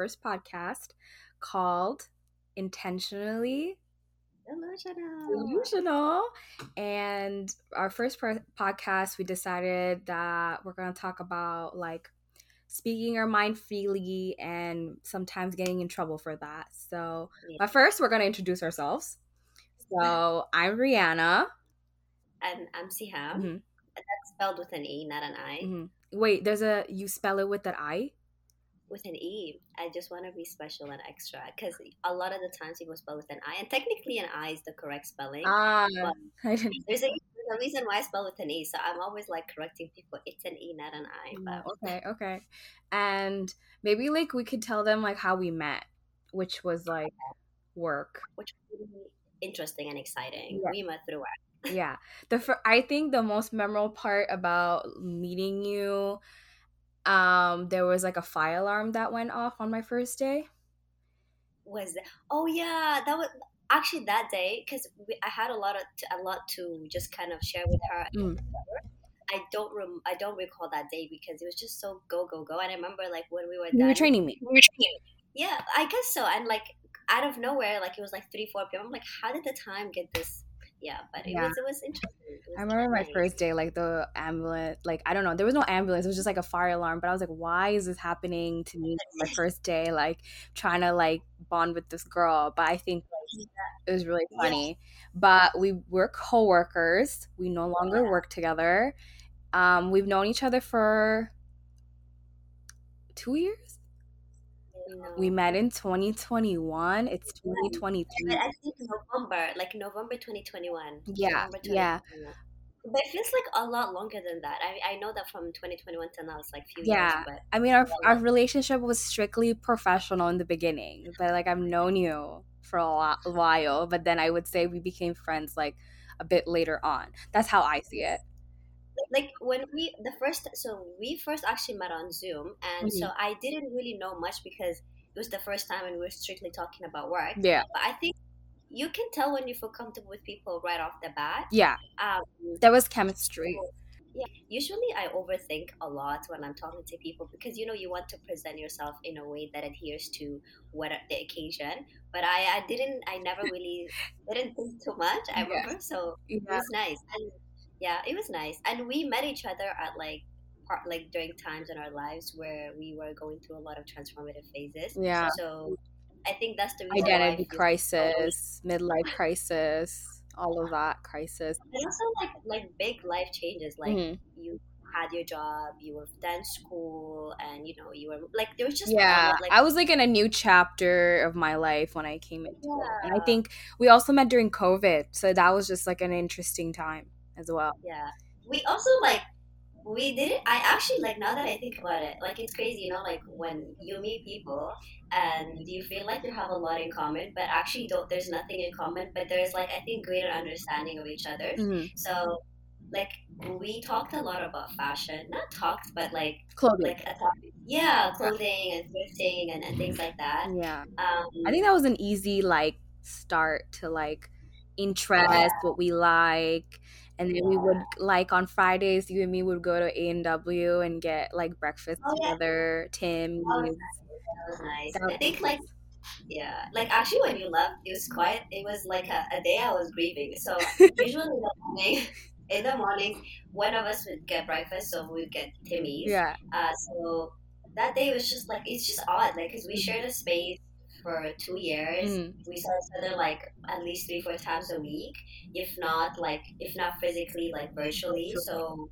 first podcast called Intentionally Delusional. Delusional. And our first per- podcast, we decided that we're going to talk about like speaking our mind freely and sometimes getting in trouble for that. So, Yeah. but first, we're going to introduce ourselves. So, I'm Riyana. And I'm Seham. Mhm. That's spelled with an E, not an I. Mhm. Wait, there's a, you spell it with that I? With an E. I just want to be special and extra because a lot of the times people spell with an I, and technically an I is the correct spelling. Ah, there's, a, there's a reason why I spell with an E, so I'm always like correcting people. It's an E, not an I. But Oh, okay, okay. And maybe like we could tell them like how we met, which was like work. which was really interesting and exciting. Yeah. We met through work. yeah the fir- i think the most memorable part about meeting you um there was like a fire alarm that went off on my first day Was oh yeah, that was actually that day because I had a lot of a lot to just kind of share with her. Mm. I don't rem- I don't recall that day because it was just so go go go. And I remember like when we were you done. were training me Yeah, I guess so. And like out of nowhere, like it was like three four p.m. I'm like, how did the time get this? Yeah, but it Yeah. was it was interesting. It was i remember my nice. first day like the ambulance like i don't know there was no ambulance it was just like a fire alarm but i was like why is this happening to me on my first day like trying to like bond with this girl but i think like it was really Yeah. funny but we were co-workers we no longer Yeah. work together um we've known each other for two years know. we met in 2021 it's But 2023 I think November, like November 2021. Yeah, November yeah. But it feels like a lot longer than that. I, I know that from 2021 to now it's like few Yeah. years, but I mean, our, our relationship was strictly professional in the beginning, but like I've known you for a, lot, a while, but then I would say we became friends like a bit later on. That's how I see it. Like when we the first so we first actually met on Zoom and so I didn't really know much because it was the first time and we were strictly talking about work. Yeah. But I think you can tell when you feel comfortable with people right off the bat. Yeah. Um, There was chemistry. yeah. Usually I overthink a lot when I'm talking to people because you know you want to present yourself in a way that adheres to what the occasion. But I, I didn't I never really didn't think too much. I Yeah. remember so it was nice and yeah it was nice and we met each other at like part like during times in our lives where we were going through a lot of transformative phases Yeah. so i think that's the reason Identity crisis, midlife crisis, all of that crisis. and also like like big life changes like Mhm. you had your job you were done school and you know you were like there was just Yeah, lot, like I was like in a new chapter of my life when I came into it. And I think we also met during COVID, so that was just like an interesting time as well. Yeah. We also like we didn't I actually like now that I think about it, like it's crazy, you know, like when you meet people and you feel like you have a lot in common, but actually don't there's nothing in common, but there's like I think greater understanding of each other. Mhm. So like we talked a lot about fashion. Not talked, but like Clothing. like a topic. Yeah, clothing and thrifting and, and things like that. Yeah. Um I think that was an easy like start to like interest what we like and then we would like on Fridays you and me would go to A and W and get like breakfast Oh, yeah. together. Tim Oh, that was nice. That I was think like yeah, like actually when you left, it was quiet. It was like a, a day I was grieving. So usually in the morning, in the morning, one of us would get breakfast, so we'd get Timmy's. yeah. Uh, so that day was just like it's just odd, like because we shared a space for two years. Mm. We saw each other like at least three, four times a week, if not like if not physically, like virtually. So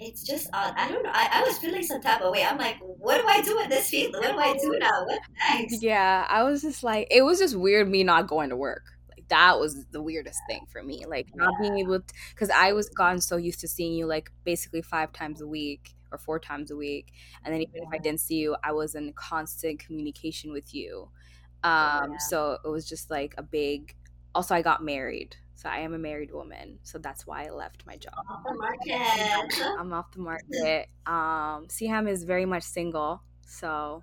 it's just odd. I don't know. I, I was feeling some type of way. I'm like, what do I do with this feeling? What do I do now? What next? Yeah, I was just like it was just weird me not going to work. Like that was the weirdest thing for me. Like not being able to cuz I was gotten so used to seeing you like basically 5 times a week or 4 times a week. And then even if I didn't see you, I was in constant communication with you. Um Yeah. so it was just like a big also I got married. So I am a married woman. So that's why I left my job. Off the market. I'm off the market. Um Seham is very much single. So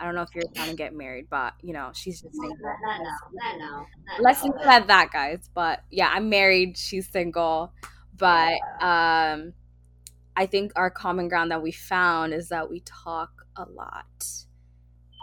I don't know if you're trying to get married, but you know, she's just single. Not, not. Not. Not Let's leave it at that, guys. But yeah, I'm married. She's single. But um, I think our common ground that we found is that we talk a lot.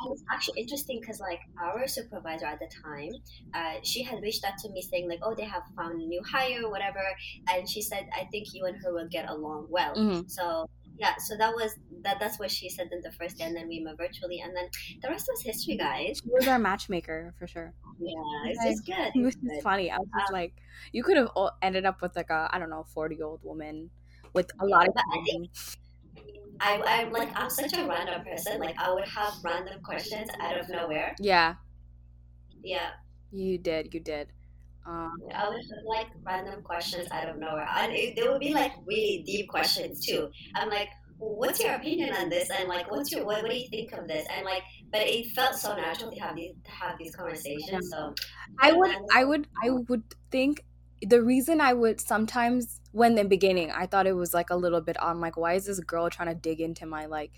Was actually interesting because like our supervisor at the time, uh, she had reached out to me saying like, oh, they have found a new hire whatever, and she said, I think you and her will get along well. Mhm. So yeah, so that was that. That's what she said in the first day, and then we met virtually, and then the rest was history, guys. She was our matchmaker for sure. Yeah, it's Like, just good. It was It's just funny. I was just Um, like, you could have all ended up with like a I don't know, forty year old woman with a lot of. I think I, I'm like I'm such a random person. Like I would have random questions out of nowhere. Yeah, Yeah, you did. You did. Um, I would have like random questions out of nowhere, and it, they would be like really deep questions too. I'm like, what's your opinion on this? And like, what's your what, what do you think of this? And like, but it felt so natural to have these to have these conversations. So I would, I would, I would think the reason I would sometimes when the beginning I thought it was like a little bit on like why is this girl trying to dig into my like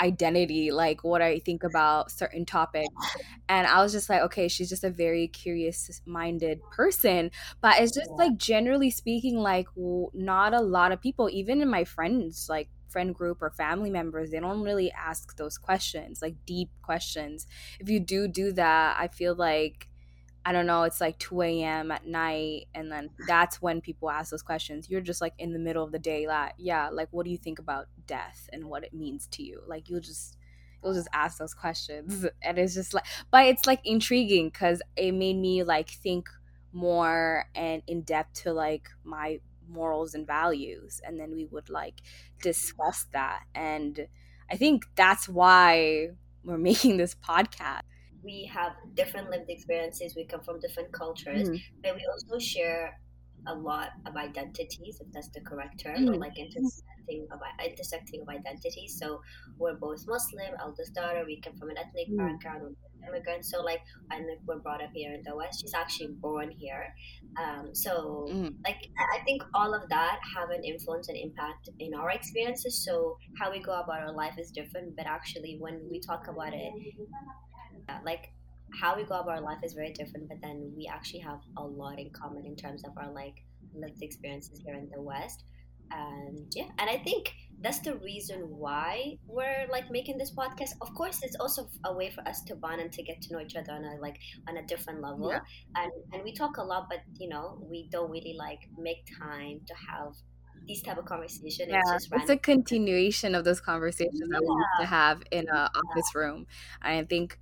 identity like what I think about certain topics? And I was just like okay she's just a very curious minded person. But it's just like generally speaking like w- not a lot of people even in my friends like friend group or family members they don't really ask those questions like deep questions. If you do do that I feel like I don't know, it's like 2 a.m. at night, and then that's when people ask those questions. You're just like in the middle of the day, like, yeah, like, what do you think about death and what it means to you? Like, you'll just, you'll just ask those questions, and it's just like, but it's like intriguing because it made me like think more and in depth to like my morals and values, and then we would like discuss that, and I think that's why we're making this podcast. We have different lived experiences. We come from different cultures, Mhm. but we also share a lot of identities, if that's the correct term, or Mhm. like intersecting of intersecting of identities. So we're both Muslim, eldest daughter. We come from an ethnic Mm. background, we're immigrants. So like, and like, we're brought up here in the West. She's actually born here. Um, so Mhm. like I think all of that have an influence and impact in our experiences. So how we go about our life is different, but actually when we talk about it, Uh, like how we go about our life is very different. But then we actually have a lot in common in terms of our like lived experiences here in the West. And yeah, and I think that's the reason why we're like making this podcast. Of course, it's also a way for us to bond and to get to know each other on a like on a different level. Yeah. And and we talk a lot, but you know, we don't really like make time to have these type of conversation. Yeah, It's just it's a continuation of those conversations that we used to have in a office room. I think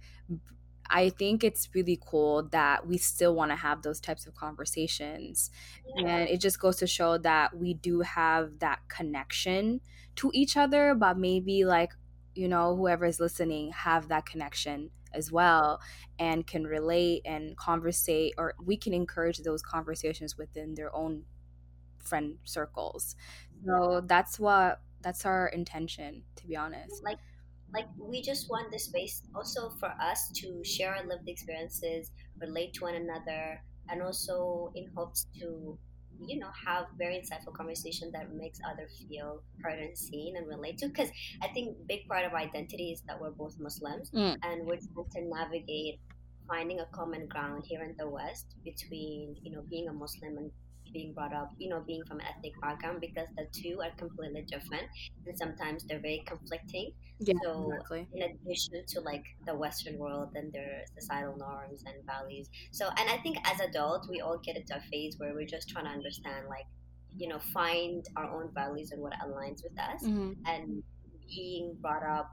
I think it's really cool that we still want to have those types of conversations. And it just goes to show that we do have that connection to each other, but maybe like, you know, whoever is listening have that connection as well and can relate and conversate or we can encourage those conversations within their own friend circles. So that's what that's our intention, to be honest. like like we just want the space also for us to share our lived experiences relate to one another and also in hopes to you know have very insightful conversation that makes others feel heard and seen and relate to because i think big part of our identity is that we're both muslims Mm. and we're trying to navigate finding a common ground here in the west between you know being a muslim and being brought up you know being from an ethnic background because the two are completely different and sometimes they're very conflicting. Yeah, so exactly. in addition to like the western world and their societal norms and values. So and i think as adults we all get into a phase where we're just trying to understand like you know find our own values and what aligns with us. Hmm and being brought up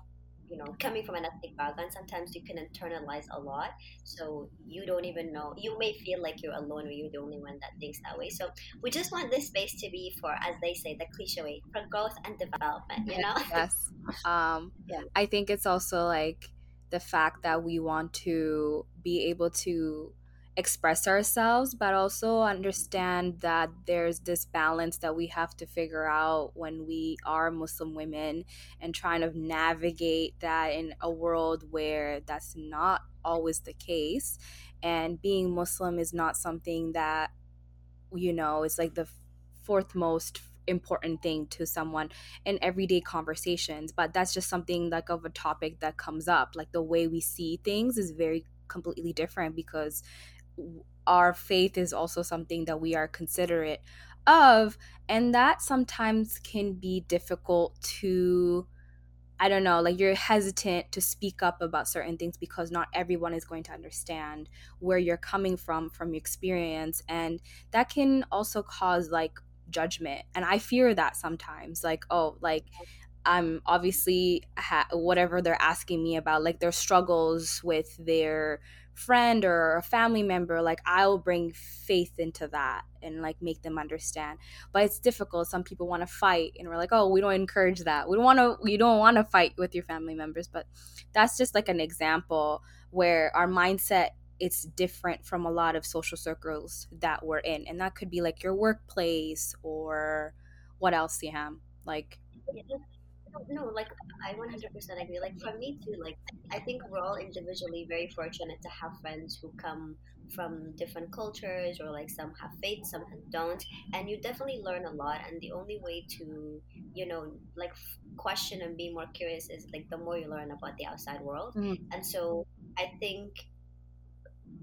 you know coming from an ethnic background sometimes you can internalize a lot so you don't even know you may feel like you're alone or you're the only one that thinks that way so we just want this space to be for as they say the cliche way for growth and development you know Yes. Um, Yeah. I think it's also like the fact that we want to be able to express ourselves, but also understand that there's this balance that we have to figure out when we are Muslim women and trying to navigate that in a world where that's not always the case. And being Muslim is not something that, you know, is like the fourth most important thing to someone in everyday conversations but that's just something like of a topic that comes up like the way we see things is very completely different because our faith is also something that we are considerate of and that sometimes can be difficult to I don't know, like you're hesitant to speak up about certain things because not everyone is going to understand where you're coming from from your experience and that can also cause like judgment. And I fear that sometimes like oh, like I'm obviously ha- whatever they're asking me about like their struggles with their friend or a family member like I'll bring faith into that and like make them understand. But it's difficult. Some people want to fight and we're like oh we don't encourage that. We don't want to you don't want to fight with your family members. But that's just like an example where our mindset it's different from a lot of social circles that we're in. And that could be like your workplace or what else Seham like Yeah, no, like I 100% agree. Like for me too, like I think we're all individually very fortunate to have friends who come from different cultures or like some have faith, some don't, and you definitely learn a lot. And the only way to, you know, like question and be more curious is like the more you learn about the outside world. mm, And so I think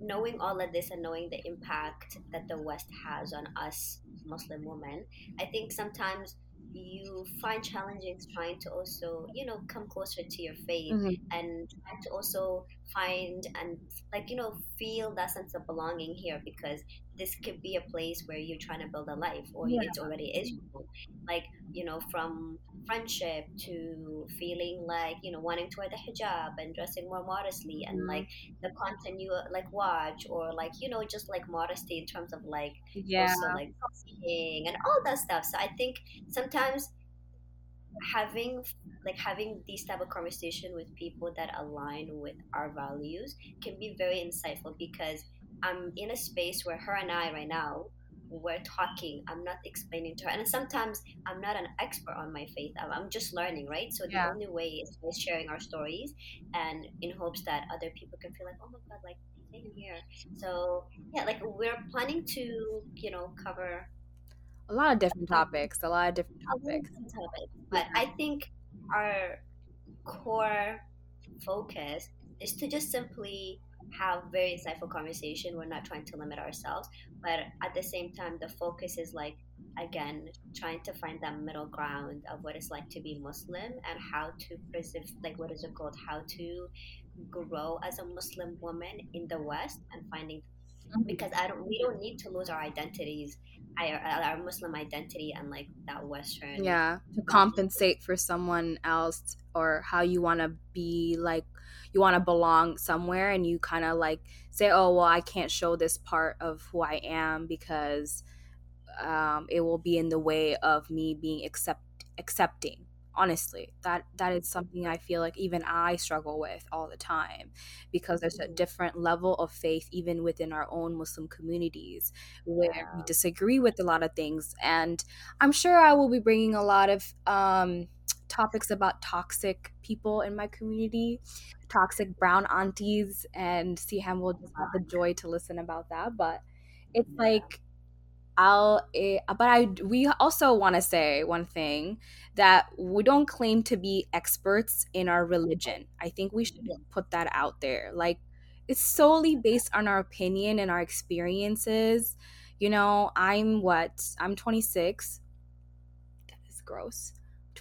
knowing all of this and knowing the impact that the West has on us Muslim women, I think sometimes you find challenging trying to also, you know, come closer to your faith mhm, and trying to also find and like, you know, feel that sense of belonging here because this could be a place where you're trying to build a life or yeah. it already is. Like, you know, from friendship to feeling like, you know, wanting to wear the hijab and dressing more modestly and mhm, like the content you like watch or like you know just like modesty in terms of like yeah. also like and all that stuff. So i think sometimes having like having these type of conversation with people that align with our values can be very insightful because i'm in a space where her and i right now we're talking. I'm not explaining to her. And sometimes i'm not an expert on my faith. I'm, I'm just learning right? So the yeah. only way is by sharing our stories and in hopes that other people can feel like oh my god like same here. So yeah like we're planning to you know cover a lot of different topics a lot of different a lot of topics. different topics. But i think our core focus is to just simply have very insightful conversation. We're not trying to limit ourselves, but at the same time, the focus is like again trying to find that middle ground of what it's like to be Muslim and how to preserve, like what is it called, how to grow as a Muslim woman in the West and finding Mhm. because I don't we don't need to lose our identities, our, our Muslim identity and like that Western yeah to compensate for someone else or how you want to be like you want to belong somewhere and you kind of like say oh well i can't show this part of who i am because um, it will be in the way of me being accept accepting. Honestly that that is something i feel like even i struggle with all the time because there's a Mhm. different level of faith even within our own muslim communities where we disagree with a lot of things. And i'm sure i will be bringing a lot of um, topics about toxic people in my community toxic brown aunties and Seham will just have the joy to listen about that but it's Yeah. like I'll, eh, but I we also want to say one thing that we don't claim to be experts in our religion. I think we should put that out there. Like it's solely based on our opinion and our experiences. You know, I'm what? I'm 26. That is gross.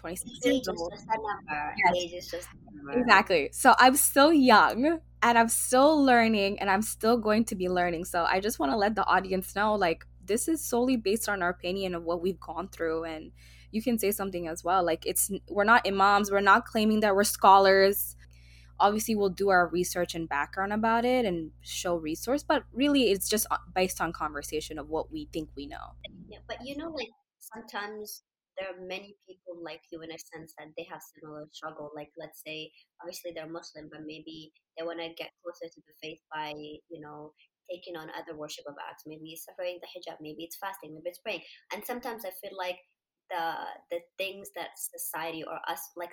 26 years old. just a number. Yes, Age is just a number. exactly. So I'm still young and I'm still learning and I'm still going to be learning. So I just want to let the audience know like this is solely based on our opinion of what we've gone through and you can say something as well. Like it's we're not imams, we're not claiming that we're scholars. Obviously we'll do our research and background about it and show resource, but really it's just uh, based on conversation of what we think we know. Yeah, but you know, like sometimes there are many people like you in a sense that they have similar struggle. Like, let's say, obviously they're Muslim, but maybe they want to get closer to the faith by, you know, taking on other worship of acts. Maybe it's separating the hijab, maybe it's fasting, maybe it's praying. And sometimes I feel like the the things that society or us like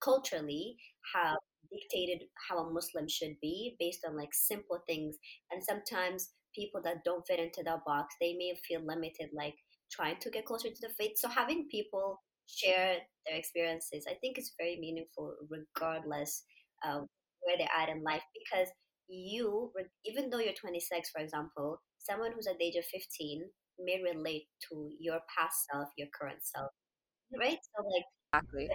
culturally have dictated how a Muslim should be based on like simple things. And sometimes people that don't fit into that box, they may feel limited, like trying to get closer to the faith. So having people share their experiences, I think is very meaningful, regardless of where they're at in life. Because you, even though you're 26, for example, someone who's at the age of 15 may relate to your past self, your current self, right? So like exactly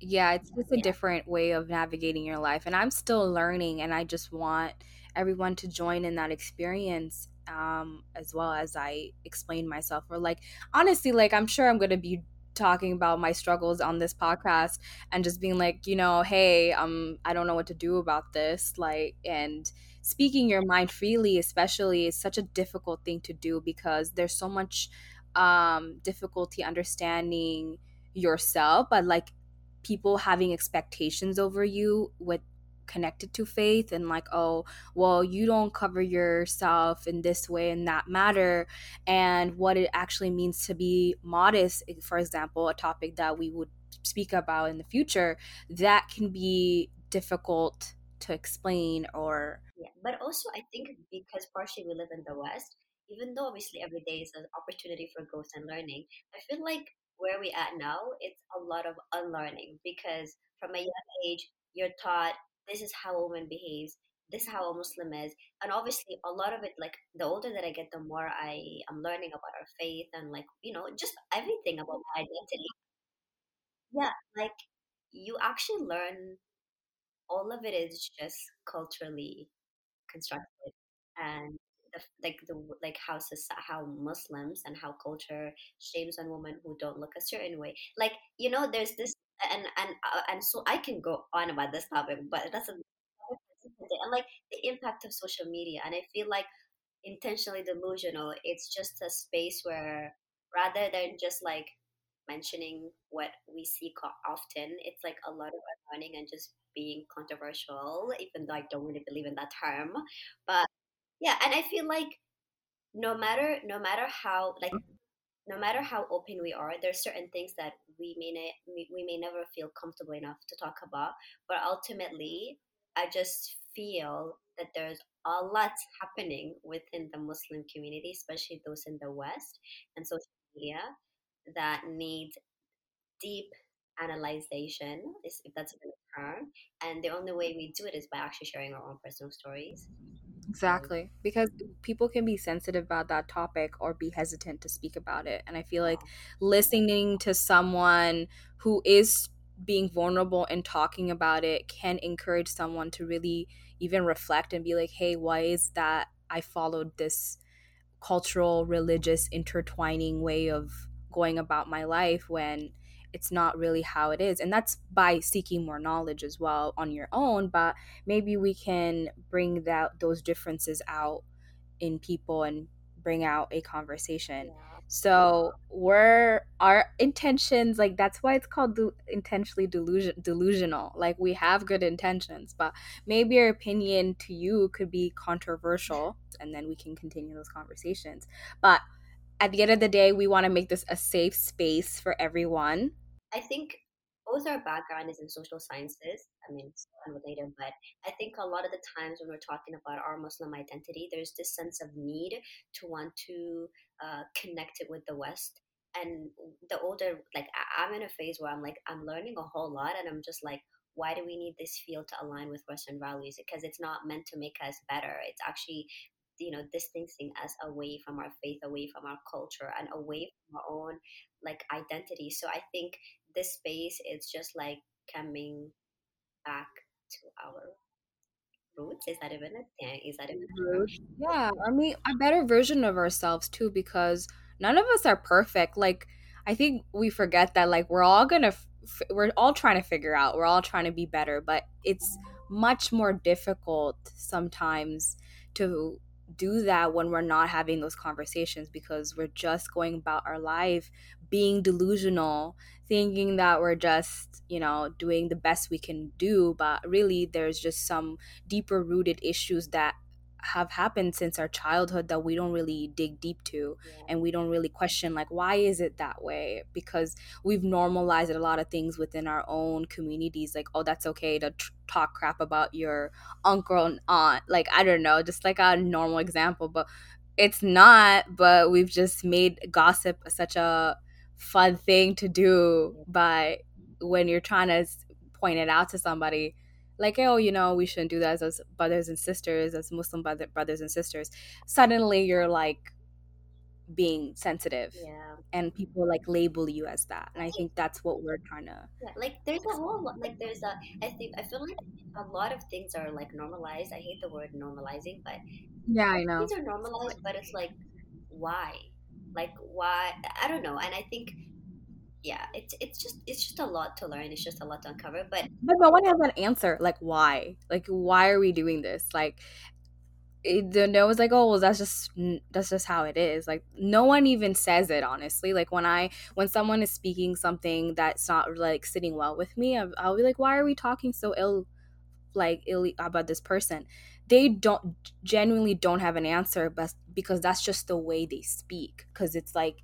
yeah, it's just a Yeah, different way of navigating your life. And I'm still learning, and I just want everyone to join in that experience um, as well as I explain myself. Or, like, honestly, like, I'm sure I'm to be talking about my struggles on this podcast and just being like, you know, hey, um, I don't know what to do about this. Like, and speaking your mind freely, especially, is such a difficult thing to do because there's so much um, difficulty understanding yourself, but like people having expectations over you with connected to faith and like oh well you don't cover yourself in this way and that matter and what it actually means to be modest for example a topic that we would speak about in the future that can be difficult to explain or yeah. But also, I think because partially we live in the West, even though obviously every day is an opportunity for growth and learning, I feel like where we at now, it's a lot of unlearning because from a young age, you're taught this is how a woman behaves, this is how a Muslim is, and obviously a lot of it, like the older that I get, the more I am learning about our faith and like you know just everything about my identity. Yeah, like you actually learn all of it is just culturally constructed and the, like the like how how Muslims and how culture shames on women who don't look a certain way. Like you know, there's this and and uh, and so I can go on about this topic, but that's a and like the impact of social media. And I feel like intentionally delusional. It's just a space where rather than just like mentioning what we see often, it's like a lot of learning and just being controversial, even though I don't really believe in that term. But yeah, and I feel like no matter no matter how like no matter how open we are, there's certain things that we may ne- we, may never feel comfortable enough to talk about. But ultimately, I just feel that there's a lot happening within the Muslim community, especially those in the West and social media, that need deep analyzation, if that's a term. And the only way we do it is by actually sharing our own personal stories. Exactly. Because people can be sensitive about that topic or be hesitant to speak about it. And I feel like listening to someone who is being vulnerable and talking about it can encourage someone to really even reflect and be like, hey, why is that I followed this cultural, religious, intertwining way of going about my life when it's not really how it is. And that's by seeking more knowledge as well on your own, but maybe we can bring that those differences out in people and bring out a conversation. yeah. So we're our intentions like that's why it's called de- intentionally delusion delusional. Like we have good intentions, but maybe your opinion to you could be controversial, and then we can continue those conversations. But at the end of the day, we want to make this a safe space for everyone. I think both our background is in social sciences. I mean, it's unrelated, but I think a lot of the times when we're talking about our Muslim identity, there's this sense of need to want to uh, connect it with the West. And the older, like, I'm in a phase where I'm like, I'm learning a whole lot, and I'm just like, why do we need this field to align with Western values? Because it's not meant to make us better. It's actually, you know, distancing us away from our faith, away from our culture, and away from our own like identity. So I think this space is just like coming back to our roots. Is that even a thing? Is that even a? Rude. Yeah, I mean, a better version of ourselves too, because none of us are perfect. Like, I think we forget that, like, we're all gonna, we're all trying to figure out, we're all trying to be better, but it's much more difficult sometimes to do that when we're not having those conversations because we're just going about our life being delusional, thinking that we're just, you know, doing the best we can do, but really there's just some deeper rooted issues that have happened since our childhood that we don't really dig deep to Yeah, and we don't really question like why is it that way? Because we've normalized a lot of things within our own communities like oh that's okay to tr- talk crap about your uncle and aunt like i don't know just like a normal example but it's not but we've just made gossip such a fun thing to do by when you're trying to point it out to somebody like oh you know we shouldn't do that as brothers and sisters as muslim brother, brothers and sisters suddenly you're like being sensitive yeah and people like label you as that and i think that's what we're trying to Yeah, like there's a whole lot, like there's a, I think, I feel like a lot of things are like normalized. I hate the word normalizing, but yeah i know things are normalized, but it's like, why? Like why? I don't know. And I think, yeah, it's it's just it's just a lot to learn. It's just a lot to uncover. But but no one has an answer like why like why are we doing this like it, the no was like oh well that's just that's just how it is like no one even says it honestly like when i when someone is speaking something that's not like sitting well with me I'll, I'll be like why are we talking so ill like ill about this person they don't genuinely don't have an answer but because that's just the way they speak because it's like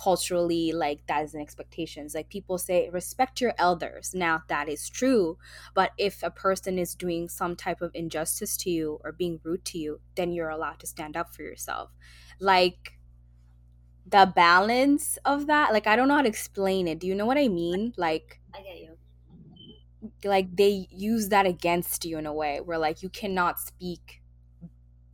culturally like that is an expectations. Like people say respect your elders. Now that is true but if a person is doing some type of injustice to you or being rude to you then you're allowed to stand up for yourself. Like the balance of that like i don't know how to explain it. Do you know what i mean? Like I get you. like they use that against you in a way where like you cannot speak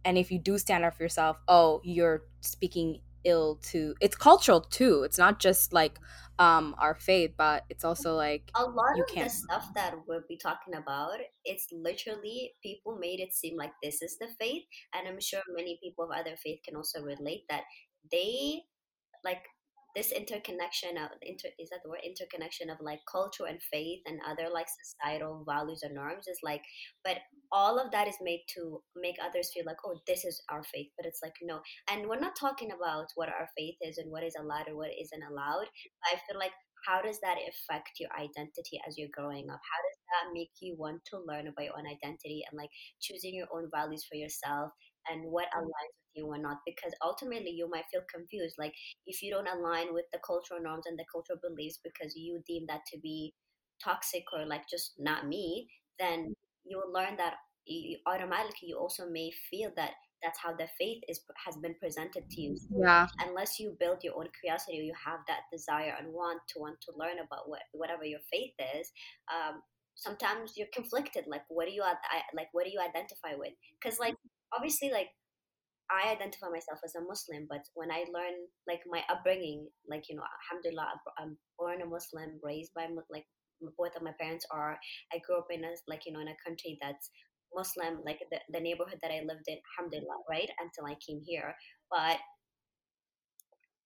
and if you do stand up for yourself oh you're speaking ill to it's cultural too it's not just like um our faith but it's also like A lot you of the can't stuff that we'll be talking about, it's literally people made it seem like this is the faith, and I'm sure many people of other faith can also relate that they like this interconnection of inter is that the word interconnection of like culture and faith and other like societal values and norms is like but all of that is made to make others feel like oh this is our faith but it's like no. And we're not talking about what our faith is and what is allowed or what isn't allowed i feel like how does that affect your identity as you're growing up? How does that make you want to learn about your own identity and like choosing your own values for yourself and what aligns with you and not because ultimately you might feel confused like if you don't align with the cultural norms and the cultural beliefs because you deem that to be toxic or like just not me then you will learn that you, automatically you also may feel that that's how the faith is has been presented to you. So yeah. unless you build your own curiosity or you have that desire and want to want to learn about what whatever your faith is um, sometimes you're conflicted like what do you I, like what do you identify with? Because like obviously like I identify myself as a Muslim, but when I learn like my upbringing, like you know, Alhamdulillah, I'm born a Muslim, raised by like both of my parents are. I grew up in a like you know in a country that's Muslim, like the, the neighborhood that I lived in, Alhamdulillah, right until I came here. But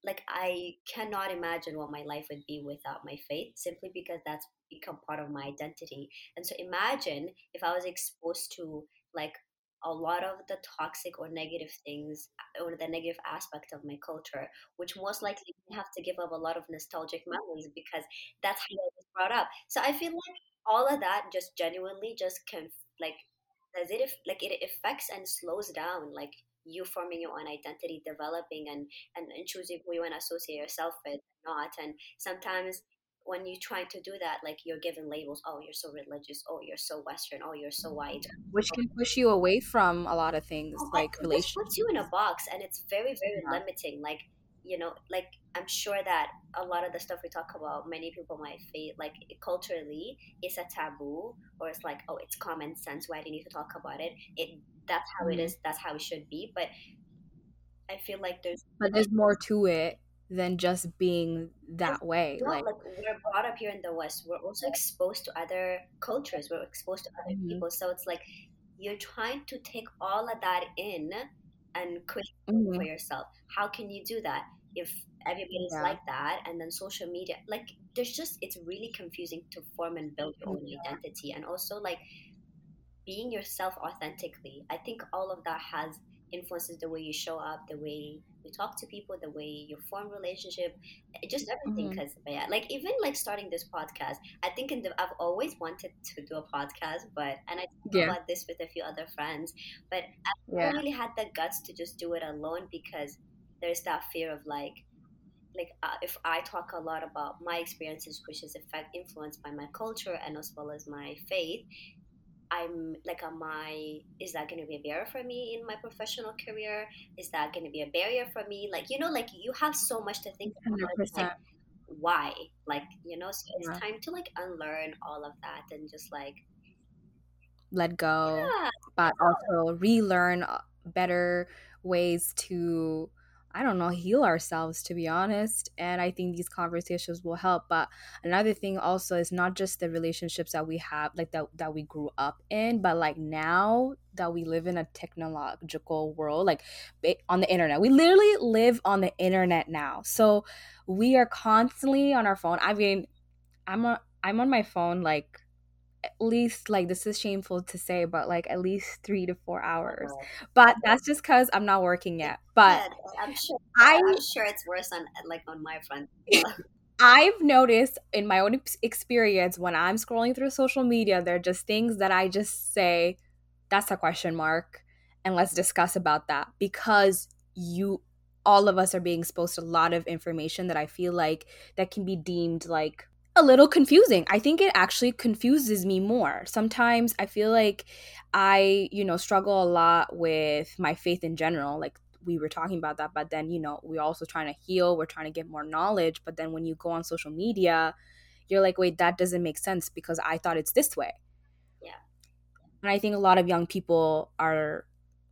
like I cannot imagine what my life would be without my faith, simply because that's become part of my identity. And so imagine if I was exposed to like a lot of the toxic or negative things uh, or the negative aspect of my culture, which most mm-hmm. likely I have to give up a lot of nostalgic memories mm-hmm. because that's how I was brought up. So I feel like all of that just genuinely just can like does it aff- like it affects and slows down like you forming your own identity developing and and, and choosing who you want to associate yourself with not. And sometimes when you try to do that like you're given labels oh you're so religious. Oh you're so western. Oh you're so white. Which can push you away from a lot of things Oh, like it puts you in a box and it's very very yeah. limiting like you know like i'm sure that a lot of the stuff we talk about many people might feel like culturally it's a taboo or it's like oh it's common sense why do you need to talk about it? It that's how it Mhm. is that's how it should be but i feel like there's but there's more to it than just being that way like like we're brought up here in the West, we're also exposed to other cultures, we're exposed to other hmm people. So it's like you're trying to take all of that in and create something for yourself. How can you do that if everybody's yeah like that and then social media like there's just it's really confusing to form and build your own identity and also like being yourself authentically. I think all of that has influences the way you show up, the way you talk to people, the way you form relationship, eh, just everything. Because yeah, like even like starting this podcast, I think in the I've always wanted to do a podcast, but and I talk yeah about this with a few other friends, but I yeah really had the guts to just do it alone because there's that fear of like like uh, if I talk a lot about my experiences, which is effect influenced by my culture and as well as my faith I'm like, am I, is that going to be a barrier for me in my professional career? Is that going to be a barrier for me? Like, you know, like you have so much to think about. Like, why? Like, you know, so it's time to like unlearn all of that and just like, let go yeah, but also relearn uh, better ways to I don't know, heal ourselves to be honest. And I think these conversations will help. But another thing also is not just the relationships that we have, like that that we grew up in, but like now that we live in a technological world, like on the internet. We literally live on the internet now. So we are constantly on our phone. I mean, I'm a, I'm on my phone like at least like this is shameful to say but like at least three to four hours. Uh-huh. But that's just because i'm not working yet. But yeah, i'm sure I, i'm sure it's worse on like on my front. I've noticed in my own experience when i'm scrolling through social media there are just things that i just say that's a question mark and let's discuss about that because you all of us are being exposed to a lot of information that i feel like that can be deemed like a little confusing. I think it actually confuses me more. Sometimes I feel like I, you know, struggle a lot with my faith in general. Like we were talking about that, but then, you know, we're also trying to heal, we're trying to get more knowledge. But then when you go on social media, you're like, wait, that doesn't make sense because I thought it's this way. Yeah. And I think a lot of young people are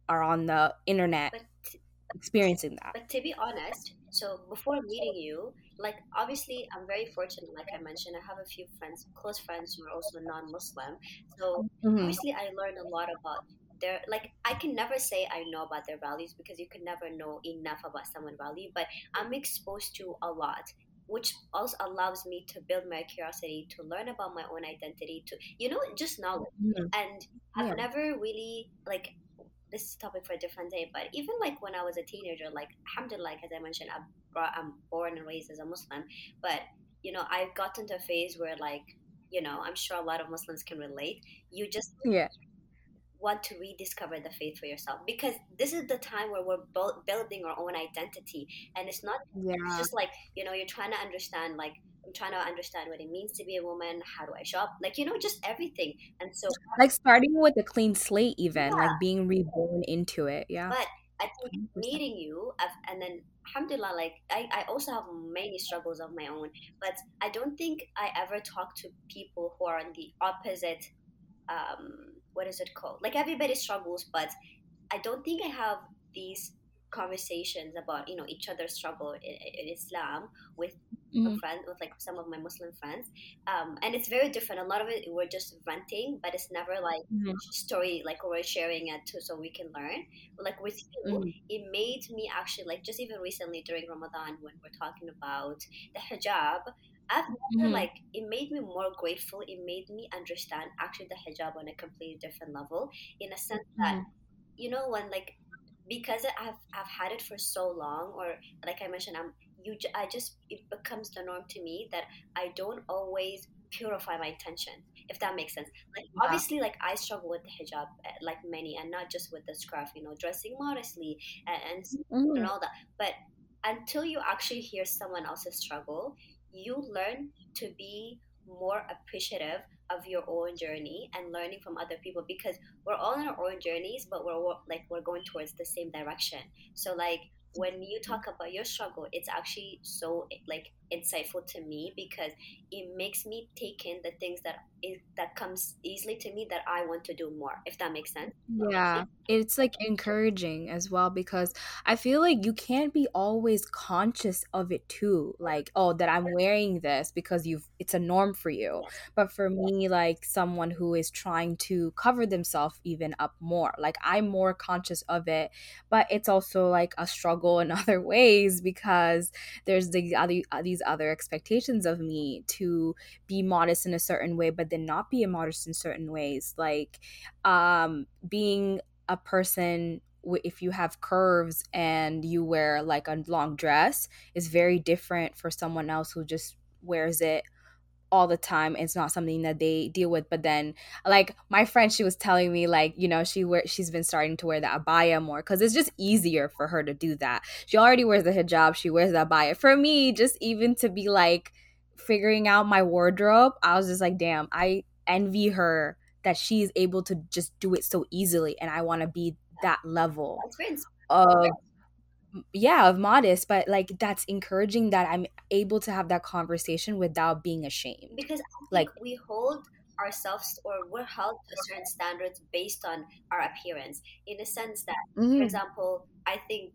are on the internet t- experiencing that. But to be honest, so before meeting you, like obviously i'm very fortunate like i mentioned i have a few friends close friends who are also non-muslim so mm-hmm. obviously i learned a lot about their like i can never say i know about their values because you can never know enough about someone's value but i'm exposed to a lot which also allows me to build my curiosity to learn about my own identity to you know just knowledge mm-hmm. and i've yeah. never really like this is topic for a different day but even like when i was a teenager like alhamdulillah like as i mentioned i brought, i'm born and raised as a muslim but you know i've gotten to a phase where like you know i'm sure a lot of muslims can relate you just yeah want to rediscover the faith for yourself because this is the time where we're building our own identity and it's not yeah. it's just like you know you're trying to understand like I'm trying to understand what it means to be a woman. How do I shop? Like, you know, just everything. And so, like, starting with a clean slate, even yeah. like being reborn into it. Yeah. But I think meeting you, and then alhamdulillah, like, I, I also have many struggles of my own, but I don't think I ever talk to people who are on the opposite, um, what is it called? Like, everybody struggles, but I don't think I have these conversations about you know each other's struggle in, in Islam with mm-hmm. friends with like some of my Muslim friends, um, and it's very different. A lot of it we're just venting, but it's never like mm-hmm. story like we're sharing it too, so we can learn. But like with you, mm-hmm. it made me actually like just even recently during Ramadan when we're talking about the hijab. I've never mm-hmm. like it made me more grateful. It made me understand actually the hijab on a completely different level in a sense that mm-hmm. you know when like because I've I've had it for so long, or like I mentioned, I'm you. I just it becomes the norm to me that I don't always purify my intention, if that makes sense. Like yeah. obviously, like I struggle with the hijab, eh, like many, and not just with the scarf. You know, dressing modestly and and, mm-hmm. and all that. But until you actually hear someone else's struggle, you learn to be more appreciative of your own journey and learning from other people because we're all on our own journeys but we're like we're going towards the same direction so like when you talk about your struggle it's actually so like insightful to me because it makes me take in the things that is, that comes easily to me that I want to do more if that makes sense. Yeah. It's like encouraging as well because I feel like you can't be always conscious of it too like oh that I'm wearing this because you've it's a norm for you. But for me like someone who is trying to cover themselves even up more like I'm more conscious of it but it's also like a struggle in other ways because there's the other uh, these these other expectations of me to be modest in a certain way but then not be immodest in certain ways. Like um being a person if you have curves and you wear like a long dress is very different for someone else who just wears it all the time. It's not something that they deal with but then like my friend she was telling me like you know she wear she's been starting to wear the abaya more because it's just easier for her to do that. She already wears the hijab she wears the abaya. For me just even to be like figuring out my wardrobe i was just like damn i envy her that she's able to just do it so easily and i want to be that level of yeah of modest but like that's encouraging that i'm able to have that conversation without being ashamed because like we hold ourselves or we're held to certain standards based on our appearance in a sense that mm-hmm. for example i think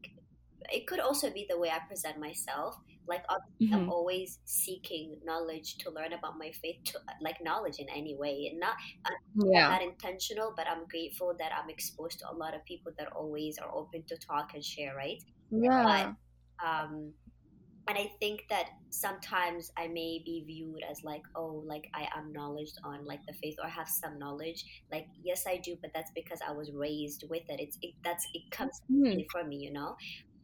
it could also be the way I present myself. Like obviously, I'm always seeking knowledge to learn about my faith, to like knowledge in any way, and not uh, Yeah. not intentional. But I'm grateful that I'm exposed to a lot of people that always are open to talk and share, right? But Yeah. um, and I think that sometimes I may be viewed as like, oh, like I am knowledge on like the faith or have some knowledge. Like, yes, I do, but that's because I was raised with it. It's it, that's it comes Mhm. naturally for me, you know.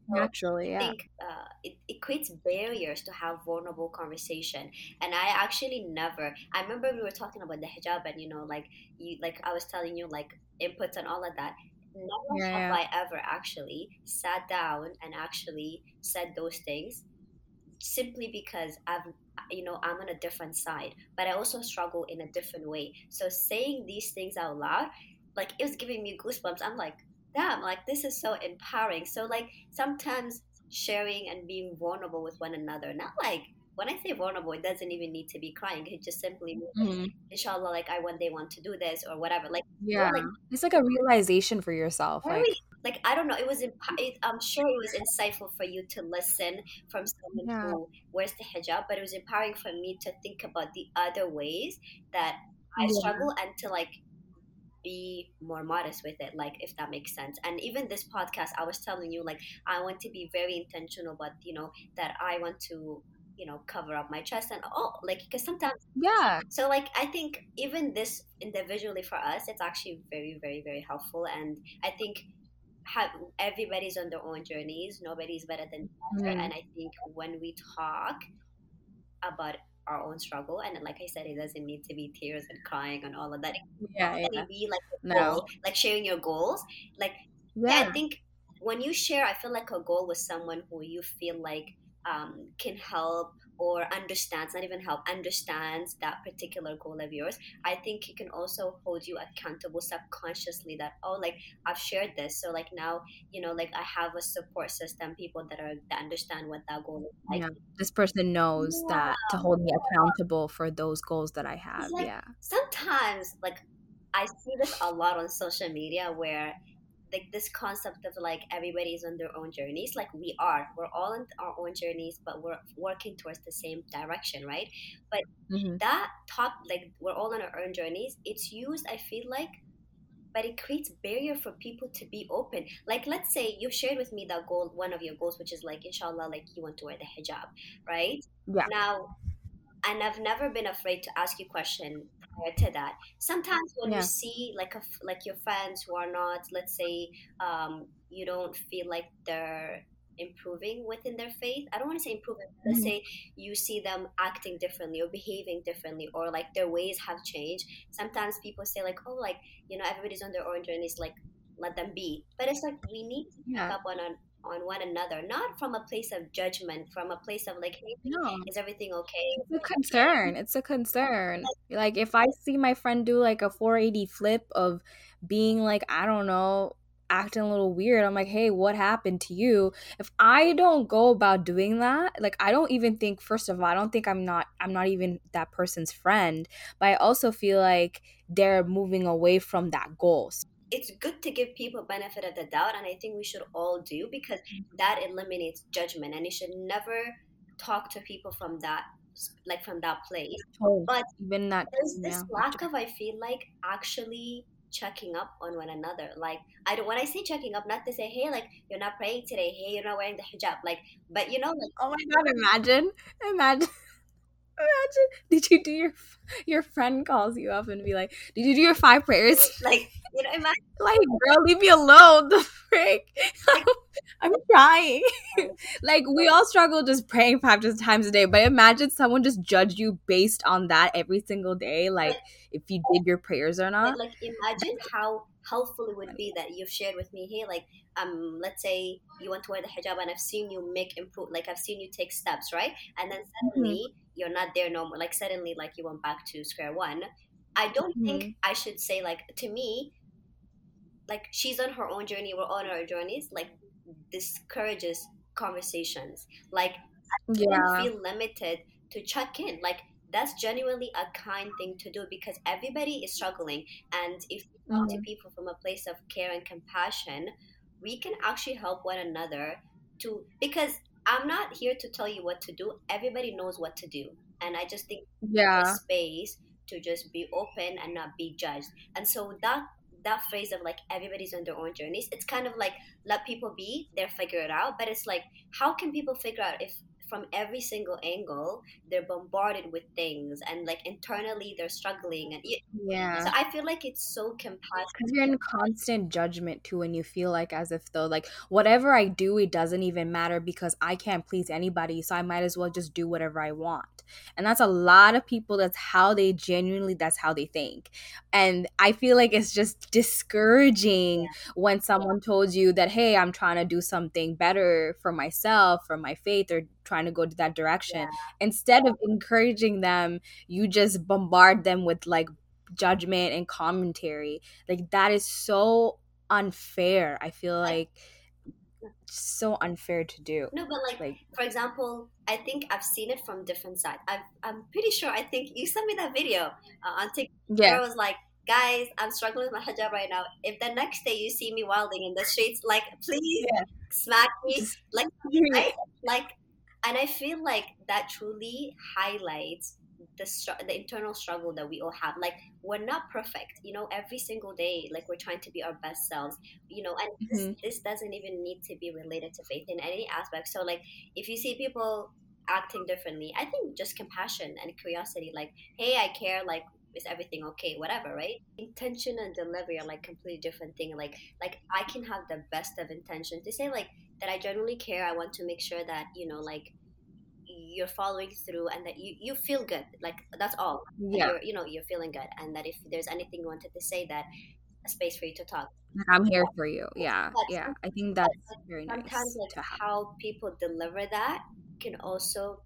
Naturally, I yeah. think uh, it, it creates barriers to have vulnerable conversation. And I actually never. I remember we were talking about the hijab, and you know, like you, like I was telling you, like inputs and all of that. Never Yeah, have yeah. I ever actually sat down and actually said those things simply because I've you know I'm on a different side, but I also struggle in a different way. So saying these things out loud, like it was giving me goosebumps. I'm like, damn, like this is so empowering. So like sometimes sharing and being vulnerable with one another, not like when I say vulnerable, it doesn't even need to be crying. It just simply means like, Mhm. inshallah, like I one day want to do this or whatever. Like, Yeah. like It's like a realization for yourself. Like, very like I don't know. It was imp- it, I'm sure it was insightful for you to listen from someone yeah. who wears the hijab, but it was empowering for me to think about the other ways that I Yeah. struggle and to like be more modest with it like if that makes sense and even this podcast i was telling you like i want to be very intentional but you know that i want to you know cover up my chest and oh like because sometimes Yeah. so like i think even this individually for us it's actually very very very helpful and i think have, everybody's on their own journeys nobody's better than the other Mhm. and i think when we talk about our own struggle and like i said it doesn't need to be tears and crying and all of that it Yeah, can yeah. be like No. goal like sharing your goals like yeah, I think when you share, I feel like a goal with someone who you feel like um, can help or understands, not even help, understands that particular goal of yours. I think it can also hold you accountable subconsciously that, oh, like I've shared this. So, like now, you know, like I have a support system, people that are that understand what that goal is like. Yeah. This person knows Yeah. that to hold me accountable for those goals that I have. like Yeah. sometimes, like, I see this a lot on social media where like this concept of like everybody's on their own journeys like we are. We're all on our own journeys but we're working towards the same direction right? But hmm that talk like we're all on our own journeys it's used i feel like but it creates barrier for people to be open. Like let's say you shared with me that goal one of your goals which is like inshallah like you want to wear the hijab right? Yeah. now and I've never been afraid to ask you question prior to that. Sometimes when you see like a like your friends who are not, let's say, um, you don't feel like they're improving within their faith. I don't want to say improving. but Let's say you see them acting differently or behaving differently, or like their ways have changed. Sometimes people say like, oh, like you know, everybody's on their own journey. It's Like let them be. But it's like we need to pick Yeah. up on on on one another, not from a place of judgment, from a place of like, hey, No. is everything okay? It's a concern. It's a concern. Like if I see my friend do like a 480 flip of being like, I don't know, acting a little weird, I'm like, hey, what happened to you? If I don't go about doing that, like I don't even think, first of all, I don't think I'm not I'm not even that person's friend. But I also feel like they're moving away from that goal. It's good to give people benefit of the doubt and i think we should all do because mm. that eliminates judgment and you should never talk to people from that like from that place. Oh, but even that there's this yeah. lack of i feel like actually checking up on one another. Like i don't when i say checking up not to say hey like you're not praying today. Hey you're not wearing the hijab. Like but you know like Oh my god, imagine. Imagine Imagine, did you do your your friend calls you up and be like, "Did you do your five prayers?" like you know imagine like, girl, leave me alone. The frick, I'm trying. like, we all struggle just praying five times a day, but imagine someone just judge you based on that every single day, like if you oh did your prayers or not. like imagine how helpful it would be that you've shared with me hey like um let's say you want to wear the hijab and i've seen you make improve like i've seen you take steps right? And then hmm suddenly you're not there no more like suddenly like you went back to square one. I don't hmm think i should say like to me like she's on her own journey we're on our journeys like discourages conversations. Like shouldn't Yeah. feel limited to check in. Like that's genuinely a kind thing to do because everybody is struggling. And if we talk to hmm people from a place of care and compassion, we can actually help one another to because I'm not here to tell you what to do. Everybody knows what to do. And I just think Yeah. space to just be open and not be judged. And so that that phrase of like everybody's on their own journeys, it's kind of like let people be, they'll figure it out. But it's like how can people figure out if from every single angle they're bombarded with things and like internally they're struggling and it, Yeah. so I feel like it's so compassionate. Because you're in constant judgment too, and you feel like as if though, like whatever I do, it doesn't even matter because I can't please anybody, so I might as well just do whatever I want. And that's a lot of people. That's how they genuinely. That's how they think, and I feel like it's just discouraging Yeah. when someone told you that, hey, I'm trying to do something better for myself, for my faith, or trying to go to that direction. Yeah. Instead of encouraging them, you just bombard them with like judgment and commentary like that is so unfair i feel Like like so unfair to do no, but like like for example, I think I've seen it from different sides. I've, I'm pretty sure. I think you sent me that video uh, on TikTok. Where yeah I was like, guys, I'm struggling with my hijab right now. If the next day you see me wilding in the streets, like, please Yeah. smack me, like, right? like, and I feel like that truly highlights the str- the internal struggle that we all have. Like, we're not perfect, you know. Every single day, like, we're trying to be our best selves, you know. And this, Mhm. this doesn't even need to be related to faith in any aspect. So, like, if you see people acting differently, I think just compassion and curiosity, like, hey, I care, like. Is everything okay? Whatever, right? Intention and delivery are like completely different thing. Like, like I can have the best of intention to say like that I genuinely care. I want to make sure that you know, like you're following through and that you, you feel good like that's all. Yeah. You're, you know you're feeling good and that if there's anything you wanted to say that a space for you to talk. I'm here for you. Yeah But yeah. I think that's very sometimes nice like have. how people deliver that can also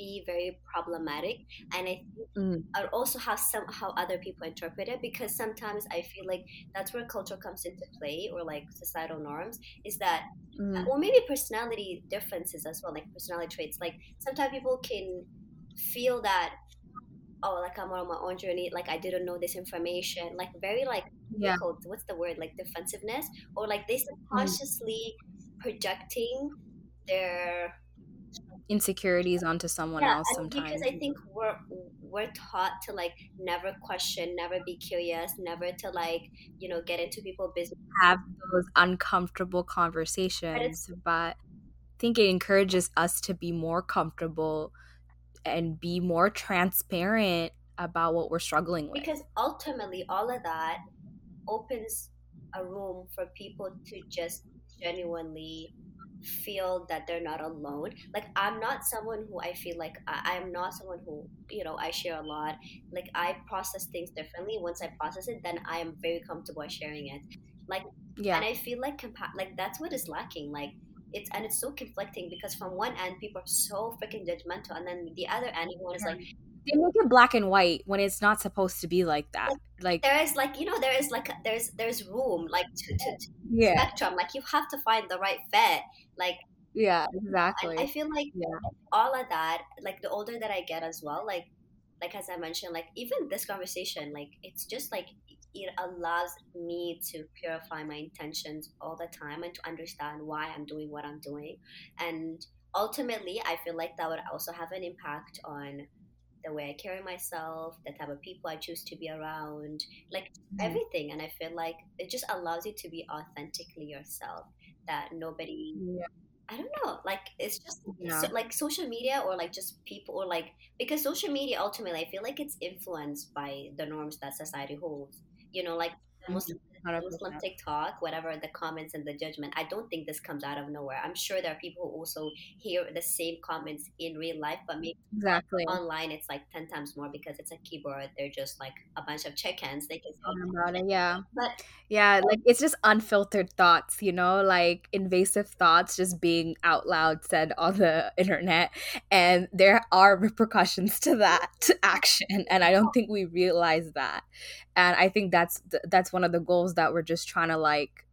be very problematic and i think Mm. also how some how other people interpret it because sometimes i feel like that's where culture comes into play or like societal norms is that Mm. or maybe personality differences as well, like personality traits. Like sometimes people can feel that, oh, like I'm on my own journey, like I didn't know this information, like very like yeah what's the word, like defensiveness, or like they subconsciously projecting their insecurities onto someone yeah, else sometimes because I think we're we're taught to like never question, never be curious, never to like you know get into people's business. have those uncomfortable conversations but i think it encourages us to be more comfortable and be more transparent about what we're struggling with because ultimately all of that opens a room for people to just genuinely feel that they're not alone. Like i'm not someone who i feel like I, i'm not someone who you know i share a lot. Like i process things differently. Once i process it then i am very comfortable sharing it. Like yeah. and i feel like compa- like that's what is lacking. Like it's and it's so conflicting because from one end people are so freaking judgmental and then the other end everyone is like they make it black and white when it's not supposed to be like that. Like there is like you know there is like there's there's room like to, to, to yeah. spectrum. Like you have to find the right fit. Like yeah exactly. I feel like yeah. all of that like the older that i get as well like like as i mentioned like even this conversation like it's just like it allows me to purify my intentions all the time and to understand why i'm doing what i'm doing. And ultimately i feel like that would also have an impact on the way i carry myself the type of people i choose to be around like Mhm. everything and i feel like it just allows you to be authentically yourself that nobody yeah I don't know. Like it's just Yeah. so, like social media or like just people or like because social media ultimately I feel like it's influenced by the norms that society holds. You know, like the Muslim, the Muslim 100%. TikTok, whatever the comments and the judgment. I don't think this comes out of nowhere. I'm sure there are people who also hear the same comments in real life, but maybe exactly online it's like ten times more because it's a keyboard. They're just like a bunch of chickens. They can about it, yeah but yeah like it's just unfiltered thoughts you know like invasive thoughts just being out loud said on the internet and there are repercussions to that action and i don't oh. think we realize that and i think that's th- that's one of the goals that we're just trying to like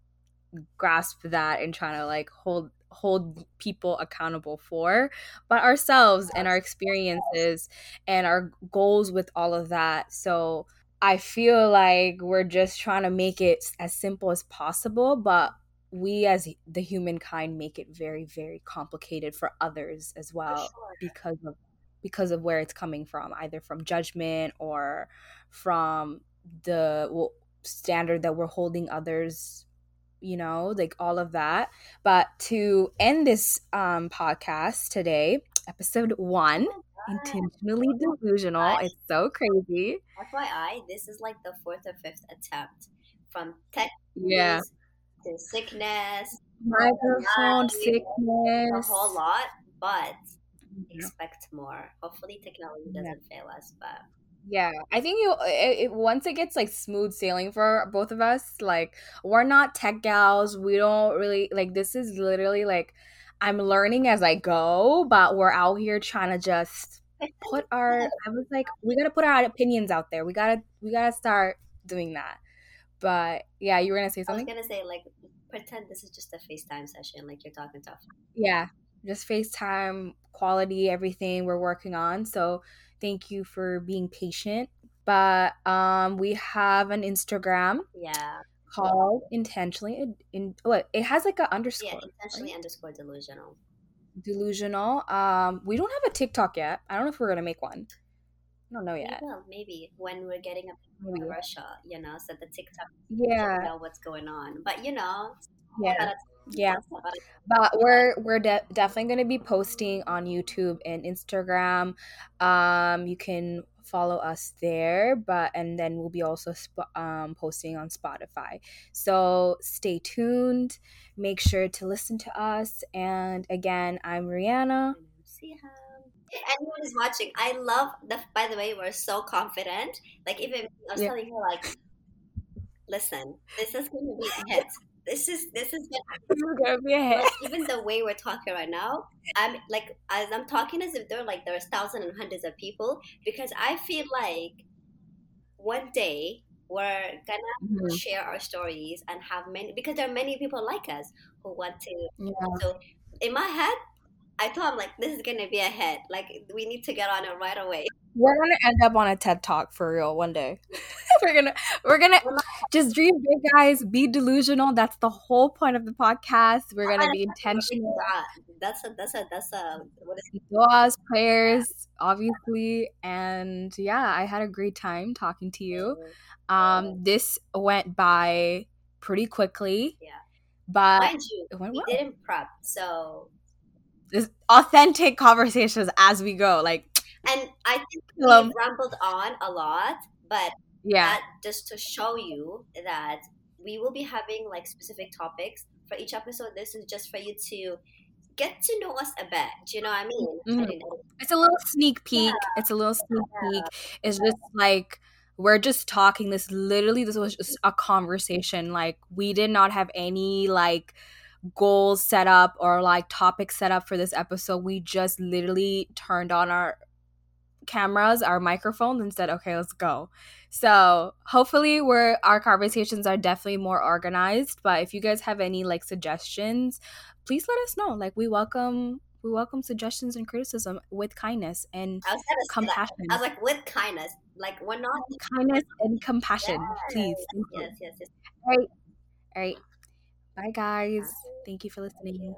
grasp that and trying to like hold hold people accountable for but ourselves and our experiences and our goals with all of that so I feel like we're just trying to make it as simple as possible, but we as the humankind make it very very complicated for others as well sure. because of because of where it's coming from either from judgment or from the standard that we're holding others you know like all of that. But to end this um podcast today episode one intentionally delusional. it's so crazy. FYI, this is like the fourth or fifth attempt from tech yeah. to sickness, microphone sickness. a whole lot, but Yeah. expect more. Hopefully, technology doesn't fail us, but Yeah, I think you it, it, once it gets like smooth sailing for both of us, like we're not tech gals. We don't really like this is literally like I'm learning as I go, but we're out here trying to just put our I was like we got to put our opinions out there. We got to we got to start doing that. But yeah, you were going to say something. I was gonna say like pretend this is just a FaceTime session, like you're talking to. Yeah, just FaceTime, quality, everything we're working on. So thank you for being patient. But um, we have an Instagram Yeah, called intentionally in, in what it has like an yeah, underscore intentionally underscore delusional. delusional. Um, we don't have a TikTok yet. I don't know if we're gonna make one. I don't know yet. will maybe when we're getting up Maybe. to Russia, you know, so the TikTok Yeah, know what's going on. But you know, yeah, yeah. that's about it. But we're we're de- definitely going to be posting on YouTube and Instagram. Um, you can follow us there, but and then we'll be also sp- um, posting on Spotify. So stay tuned. Make sure to listen to us. And again, I'm Riyana. See how. If anyone is watching, I love the. By the way, we're so confident. Like even I was Yeah. telling her, like, listen, this is going to be a hit. This is this is gonna, This is gonna be a hit. like, even the way we're talking right now. I'm like as I'm talking as if there are like there's thousands and hundreds of people because I feel like one day we're gonna Mhm. share our stories and have many because there are many people like us who want to Yeah. so in my head, I told I'm like, this is gonna be a hit. Like we need to get on it right away. We're gonna end up on a TED Talk for real one day. we're gonna we're gonna just dream big, guys. Be delusional. That's the whole point of the podcast. We're gonna be intentional. That's a that's a that's a what is it? Duas, prayers, obviously, and yeah, I had a great time talking to you. Um, this went by pretty quickly. Yeah. but mind you, we well. didn't prep, so authentic conversations as we go. Like, and I think we rambled on a lot, but yeah, that just to show you that we will be having like specific topics for each episode. This is just for you to get to know us a bit. Do you know what I mean? Mhm. I it's a little sneak peek. It's a little sneak peek. It's just like we're just talking. This literally, this was just a conversation. Like we did not have any like goals set up or like topics set up for this episode. We just literally turned on our cameras, our microphones, and said, "Okay, let's go." So hopefully, we're our conversations are definitely more organized. But if you guys have any like suggestions, please let us know. Like we welcome we welcome suggestions and criticism with kindness and I was gonna say that. compassion. I was like with kindness. Like we're not kindness and compassion, please. Yes, you. yes, yes, yes. All right, all right. Bye, guys. Thank you for listening.